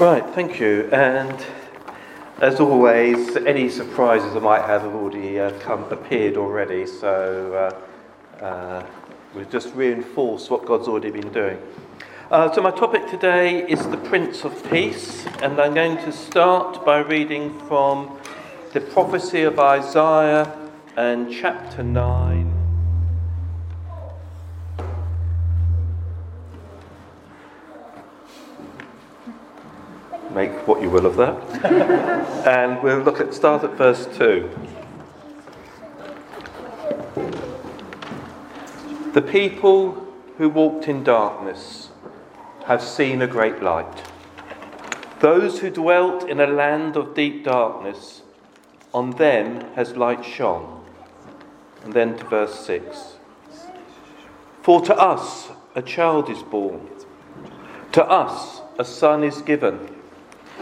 Right, thank you. And as always, any surprises I might have have already uh, come appeared already. So uh, uh, we'll just reinforce what God's already been doing. Uh, so my topic today is the Prince of Peace, and I'm going to start by reading from the prophecy of Isaiah and chapter 9. Make what you will of that. and we'll look at start at verse 2. The people who walked in darkness have seen a great light. Those who dwelt in a land of deep darkness, on them has light shone. And then to verse 6. For to us a child is born, to us a son is given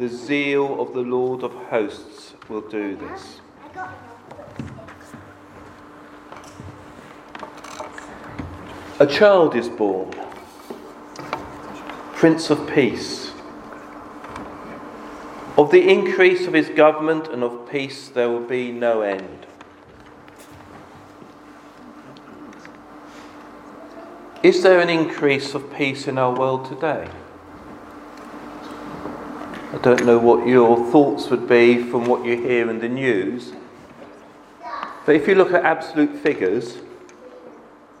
The zeal of the Lord of hosts will do this. A child is born, Prince of Peace. Of the increase of his government and of peace there will be no end. Is there an increase of peace in our world today? Don't know what your thoughts would be from what you hear in the news. But if you look at absolute figures,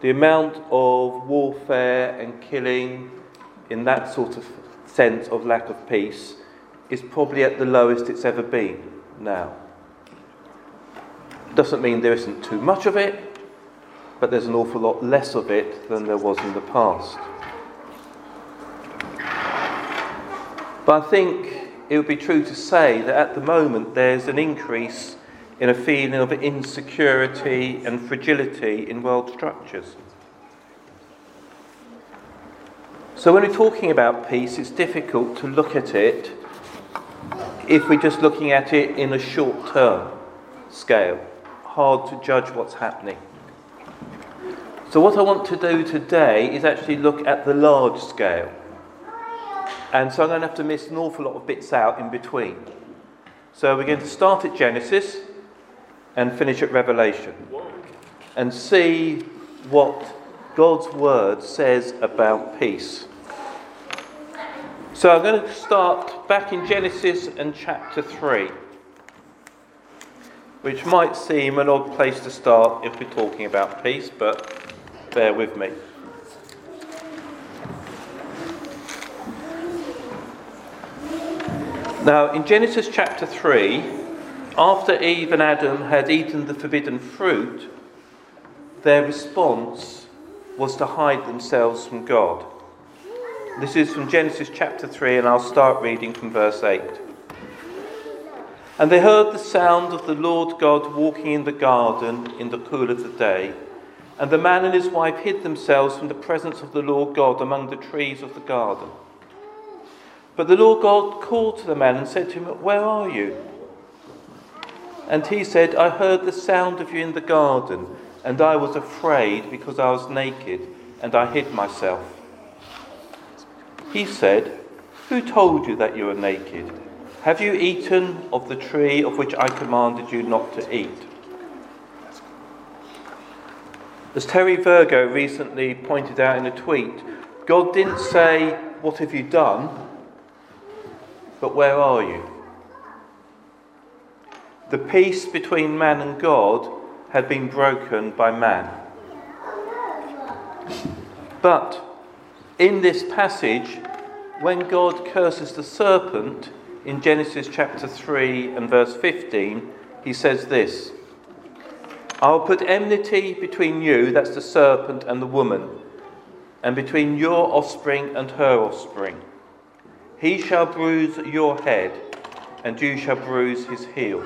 the amount of warfare and killing in that sort of sense of lack of peace is probably at the lowest it's ever been now. Doesn't mean there isn't too much of it, but there's an awful lot less of it than there was in the past. But I think it would be true to say that at the moment there's an increase in a feeling of insecurity and fragility in world structures. So, when we're talking about peace, it's difficult to look at it if we're just looking at it in a short term scale. Hard to judge what's happening. So, what I want to do today is actually look at the large scale. And so I'm going to have to miss an awful lot of bits out in between. So we're going to start at Genesis and finish at Revelation and see what God's word says about peace. So I'm going to start back in Genesis and chapter 3, which might seem an odd place to start if we're talking about peace, but bear with me. Now, in Genesis chapter 3, after Eve and Adam had eaten the forbidden fruit, their response was to hide themselves from God. This is from Genesis chapter 3, and I'll start reading from verse 8. And they heard the sound of the Lord God walking in the garden in the cool of the day. And the man and his wife hid themselves from the presence of the Lord God among the trees of the garden. But the Lord God called to the man and said to him, Where are you? And he said, I heard the sound of you in the garden, and I was afraid because I was naked, and I hid myself. He said, Who told you that you were naked? Have you eaten of the tree of which I commanded you not to eat? As Terry Virgo recently pointed out in a tweet, God didn't say, What have you done? But where are you? The peace between man and God had been broken by man. But in this passage, when God curses the serpent in Genesis chapter 3 and verse 15, he says this I'll put enmity between you, that's the serpent, and the woman, and between your offspring and her offspring. He shall bruise your head, and you shall bruise his heel.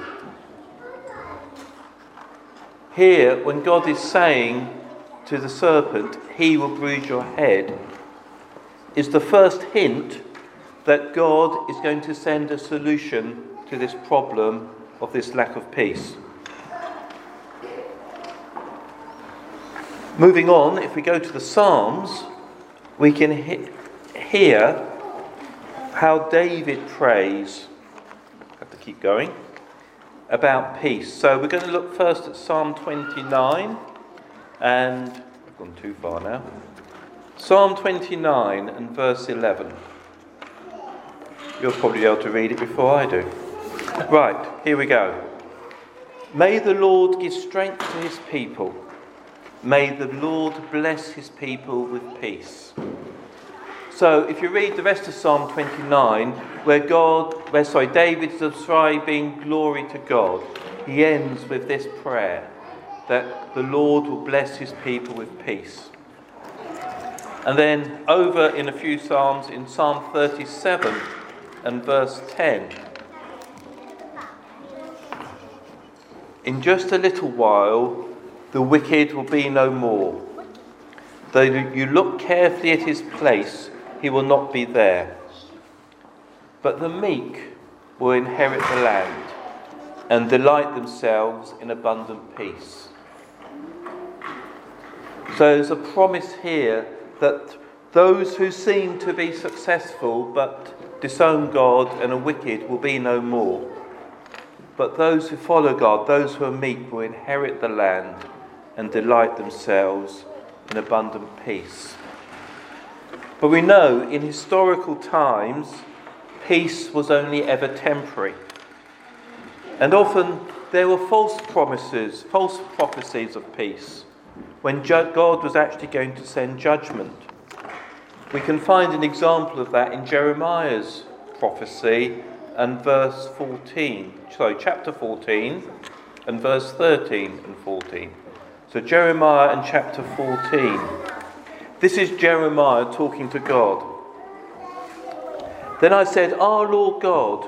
Here, when God is saying to the serpent, He will bruise your head, is the first hint that God is going to send a solution to this problem of this lack of peace. Moving on, if we go to the Psalms, we can he- hear how David prays. Have to keep going about peace. So we're going to look first at Psalm 29, and I've gone too far now. Psalm 29 and verse 11. You'll probably be able to read it before I do. Right, here we go. May the Lord give strength to his people. May the Lord bless his people with peace. So, if you read the rest of Psalm 29, where God, where sorry, David's describing glory to God, he ends with this prayer that the Lord will bless his people with peace. And then over in a few Psalms, in Psalm 37 and verse 10, in just a little while the wicked will be no more. Though you look carefully at his place, he will not be there. But the meek will inherit the land and delight themselves in abundant peace. So there's a promise here that those who seem to be successful but disown God and are wicked will be no more. But those who follow God, those who are meek, will inherit the land and delight themselves in abundant peace. But we know in historical times, peace was only ever temporary. And often there were false promises, false prophecies of peace, when God was actually going to send judgment. We can find an example of that in Jeremiah's prophecy and verse 14, sorry, chapter 14 and verse 13 and 14. So Jeremiah and chapter 14. This is Jeremiah talking to God. Then I said, Our Lord God,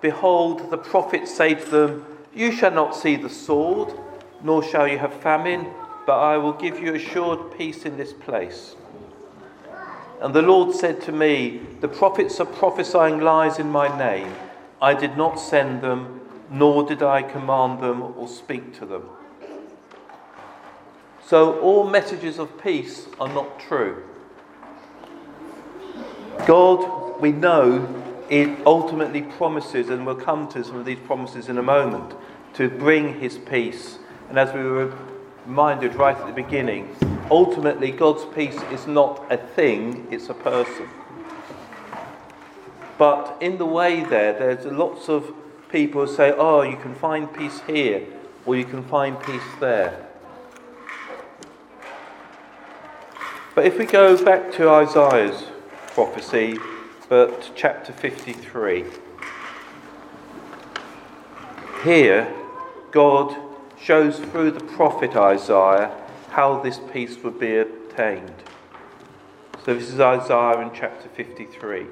behold, the prophets say to them, You shall not see the sword, nor shall you have famine, but I will give you assured peace in this place. And the Lord said to me, The prophets are prophesying lies in my name. I did not send them, nor did I command them or speak to them. So all messages of peace are not true. God, we know, it ultimately promises, and we'll come to some of these promises in a moment, to bring his peace. And as we were reminded right at the beginning, ultimately God's peace is not a thing, it's a person. But in the way there, there's lots of people who say, oh, you can find peace here, or you can find peace there. But if we go back to Isaiah's prophecy, but chapter 53, here God shows through the prophet Isaiah how this peace would be obtained. So this is Isaiah in chapter 53.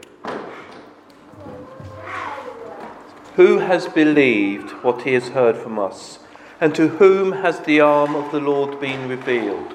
Who has believed what he has heard from us? And to whom has the arm of the Lord been revealed?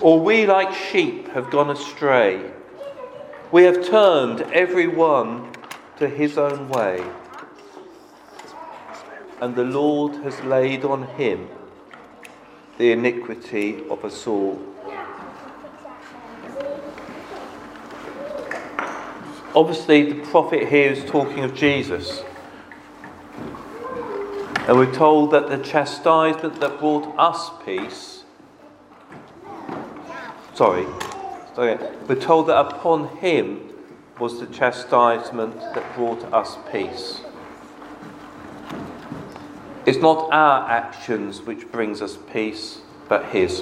Or we, like sheep, have gone astray. We have turned every one to his own way, and the Lord has laid on him the iniquity of us all. Obviously, the prophet here is talking of Jesus. And we're told that the chastisement that brought us peace, sorry, sorry, we're told that upon him was the chastisement that brought us peace. It's not our actions which brings us peace, but his.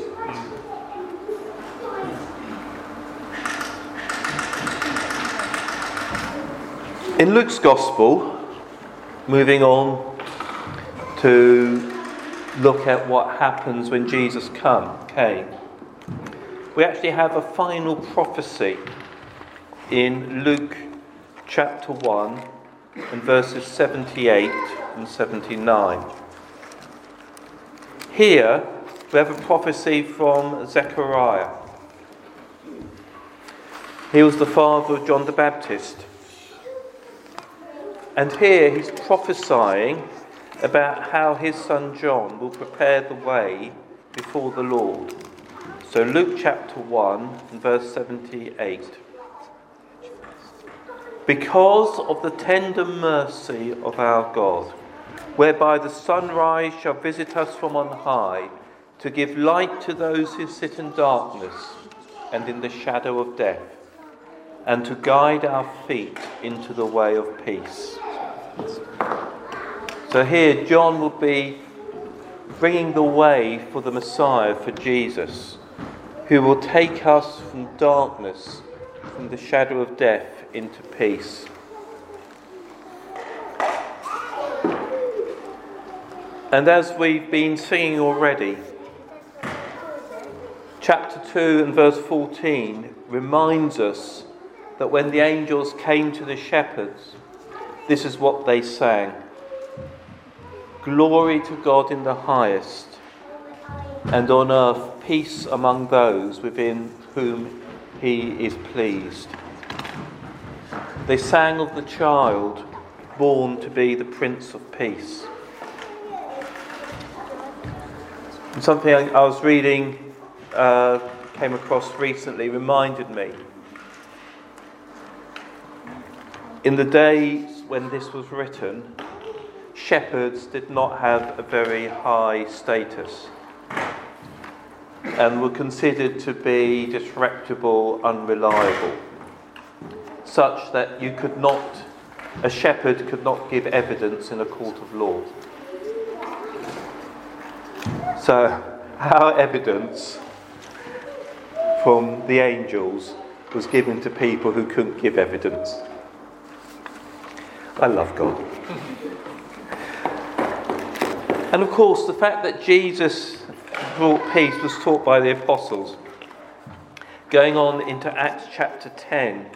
In Luke's Gospel, moving on to look at what happens when Jesus come, came, we actually have a final prophecy in Luke chapter 1 and verses 78 and 79. Here, we have a prophecy from Zechariah. He was the father of John the Baptist. And here he's prophesying about how his son John will prepare the way before the Lord. So, Luke chapter 1 verse 78. Because of the tender mercy of our God, whereby the sunrise shall visit us from on high, to give light to those who sit in darkness and in the shadow of death, and to guide our feet into the way of peace. So here, John will be bringing the way for the Messiah, for Jesus, who will take us from darkness, from the shadow of death, into peace. And as we've been singing already, chapter 2 and verse 14 reminds us that when the angels came to the shepherds, this is what they sang Glory to God in the highest, and on earth peace among those within whom he is pleased. They sang of the child born to be the Prince of Peace. And something I was reading, uh, came across recently, reminded me. In the days when this was written, shepherds did not have a very high status and were considered to be disreputable, unreliable, such that you could not, a shepherd could not give evidence in a court of law. So, our evidence from the angels was given to people who couldn't give evidence. I love God. And of course, the fact that Jesus brought peace was taught by the apostles. Going on into Acts chapter 10.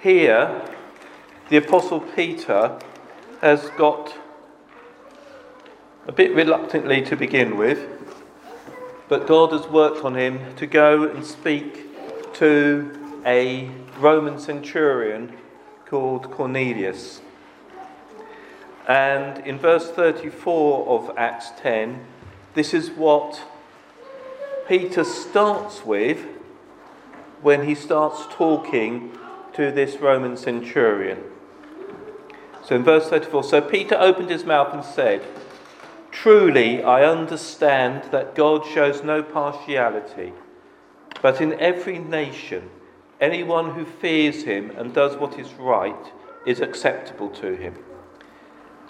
Here, the apostle Peter has got a bit reluctantly to begin with, but God has worked on him to go and speak to a Roman centurion called Cornelius. And in verse 34 of Acts 10, this is what Peter starts with when he starts talking to this Roman centurion. So in verse 34, so Peter opened his mouth and said, Truly I understand that God shows no partiality, but in every nation, anyone who fears him and does what is right is acceptable to him.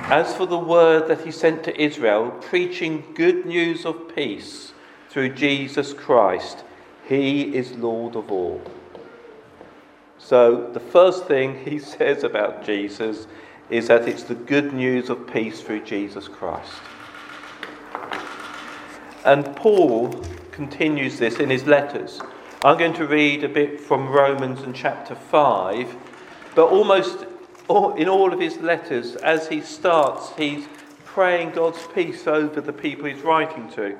As for the word that he sent to Israel, preaching good news of peace through Jesus Christ, he is Lord of all. So, the first thing he says about Jesus is that it's the good news of peace through Jesus Christ. And Paul continues this in his letters. I'm going to read a bit from Romans and chapter 5, but almost in all of his letters, as he starts, he's praying God's peace over the people he's writing to.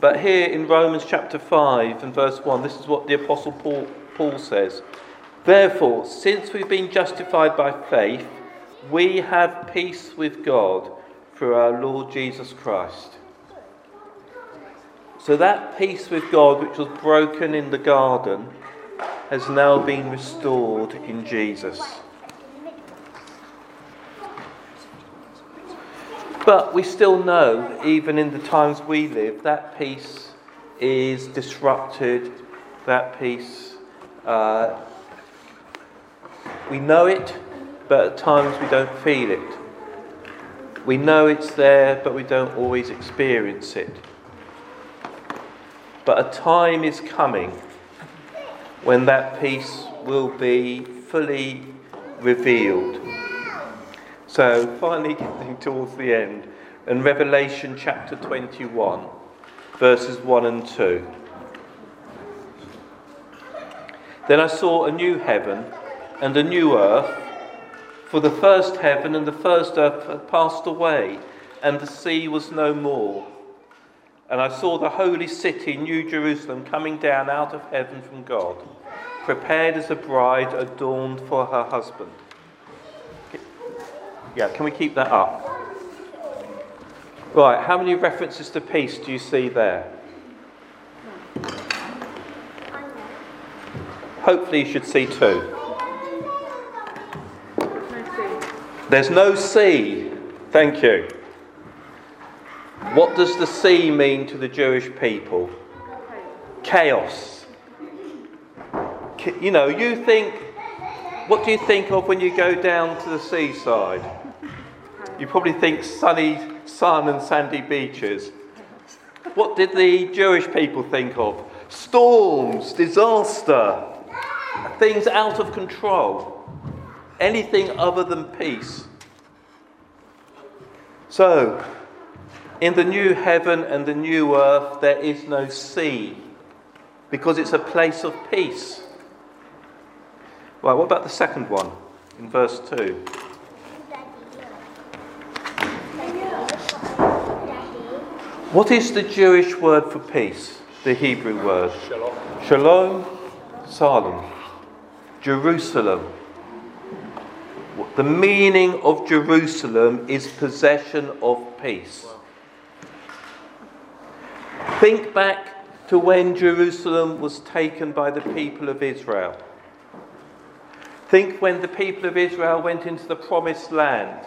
But here in Romans chapter 5 and verse 1, this is what the Apostle Paul, Paul says Therefore, since we've been justified by faith, we have peace with God through our Lord Jesus Christ. So that peace with God, which was broken in the garden, has now been restored in Jesus. But we still know, even in the times we live, that peace is disrupted, that peace, uh, we know it, but at times we don't feel it. We know it's there, but we don't always experience it. But a time is coming when that peace will be fully revealed. So, finally, getting towards the end, in Revelation chapter 21, verses 1 and 2. Then I saw a new heaven and a new earth, for the first heaven and the first earth had passed away, and the sea was no more. And I saw the holy city, New Jerusalem, coming down out of heaven from God, prepared as a bride adorned for her husband. Yeah, can we keep that up? Right, how many references to peace do you see there? Hopefully, you should see two. There's no sea. Thank you. What does the sea mean to the Jewish people? Chaos. You know, you think, what do you think of when you go down to the seaside? You probably think sunny sun and sandy beaches. What did the Jewish people think of? Storms, disaster, things out of control. Anything other than peace. So, in the new heaven and the new earth, there is no sea because it's a place of peace. Right, what about the second one in verse 2? What is the Jewish word for peace? The Hebrew word? Shalom. Shalom, Salem, Jerusalem. The meaning of Jerusalem is possession of peace. Think back to when Jerusalem was taken by the people of Israel. Think when the people of Israel went into the promised land.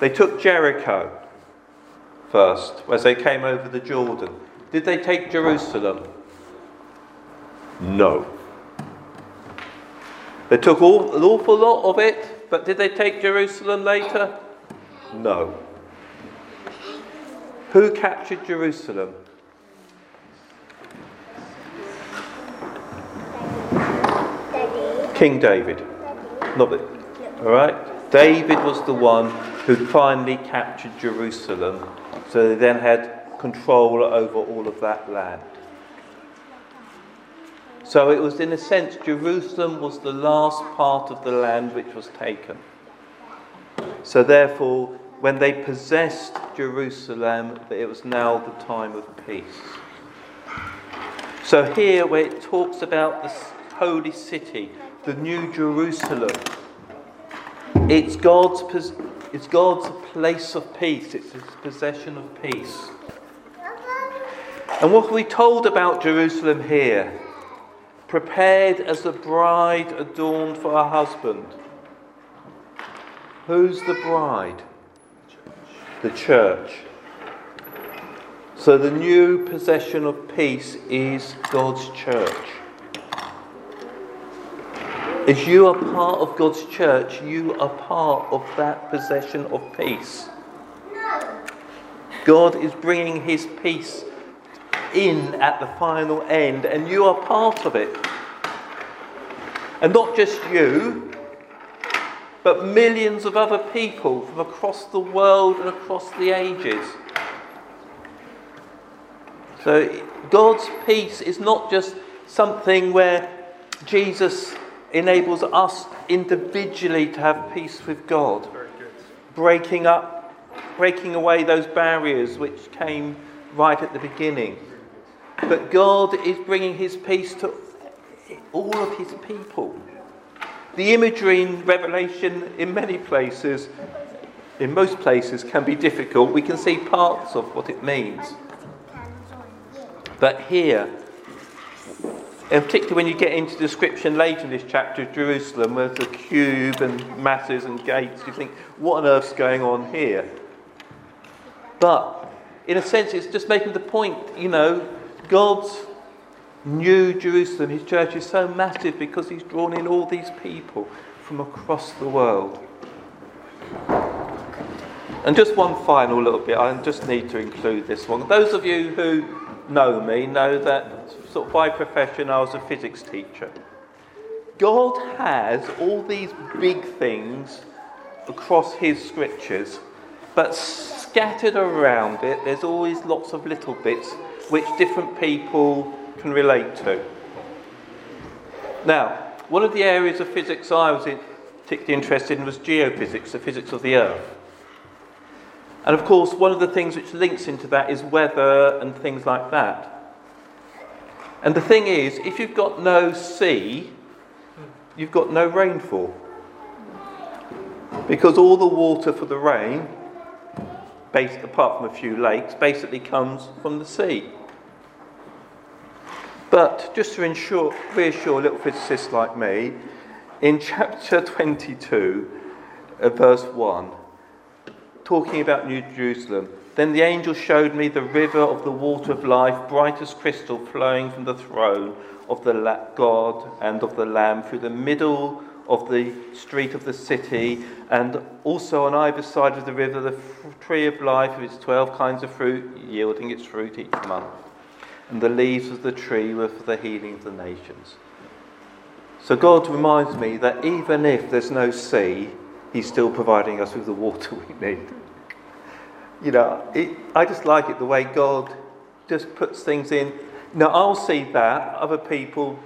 They took Jericho first as they came over the Jordan. Did they take Jerusalem? No. They took all, an awful lot of it, but did they take Jerusalem later? No. Who captured Jerusalem? King David. Not it. All right? David was the one who finally captured Jerusalem so they then had control over all of that land. So it was, in a sense, Jerusalem was the last part of the land which was taken. So therefore, when they possessed Jerusalem, it was now the time of peace. So here, where it talks about the holy city, the new Jerusalem, it's God's it's God's place of peace, it's his possession of peace. And what are we told about Jerusalem here? Prepared as a bride adorned for her husband. Who's the bride? The church. So the new possession of peace is God's church. As you are part of God's church, you are part of that possession of peace. God is bringing his peace in at the final end, and you are part of it. And not just you, but millions of other people from across the world and across the ages. So, God's peace is not just something where Jesus enables us individually to have peace with God, breaking up, breaking away those barriers which came right at the beginning. But God is bringing His peace to all of his people. The imagery in Revelation, in many places, in most places, can be difficult. We can see parts of what it means. But here, and particularly when you get into the description later in this chapter of Jerusalem, with the cube and masses and gates, you think, what on earth's going on here? But in a sense, it's just making the point, you know, God's new Jerusalem, his church is so massive because he's drawn in all these people from across the world. And just one final little bit, I just need to include this one. Those of you who know me know that, by profession, I was a physics teacher. God has all these big things across his scriptures, but scattered around it, there's always lots of little bits which different people can relate to. Now, one of the areas of physics I was particularly interested in was geophysics, the physics of the Earth. And of course, one of the things which links into that is weather and things like that. And the thing is, if you've got no sea, you've got no rainfall. Because all the water for the rain based, apart from a few lakes, basically comes from the sea. But just to ensure, reassure little physicists like me, in chapter 22, uh, verse 1, talking about New Jerusalem, then the angel showed me the river of the water of life, bright as crystal, flowing from the throne of the God and of the Lamb through the middle of the street of the city, and also on either side of the river, the tree of life with its 12 kinds of fruit, yielding its fruit each month. And the leaves of the tree were for the healing of the nations. So God reminds me that even if there's no sea, He's still providing us with the water we need. You know, it, I just like it the way God just puts things in. Now, I'll see that, other people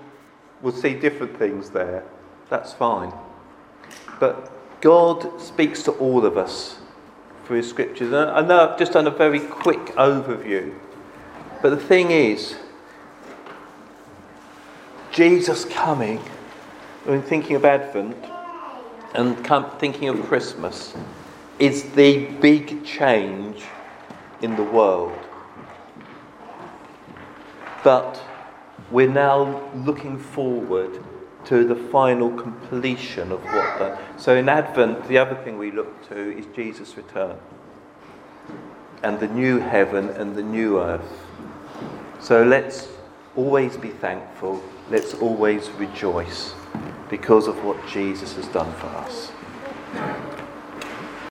will see different things there. That's fine. But God speaks to all of us through His scriptures. I know I've just done a very quick overview. But the thing is, Jesus coming, when thinking of Advent and thinking of Christmas, is the big change in the world. But we're now looking forward to the final completion of what the. So in Advent, the other thing we look to is Jesus' return and the new heaven and the new earth. So let's always be thankful, let's always rejoice because of what Jesus has done for us.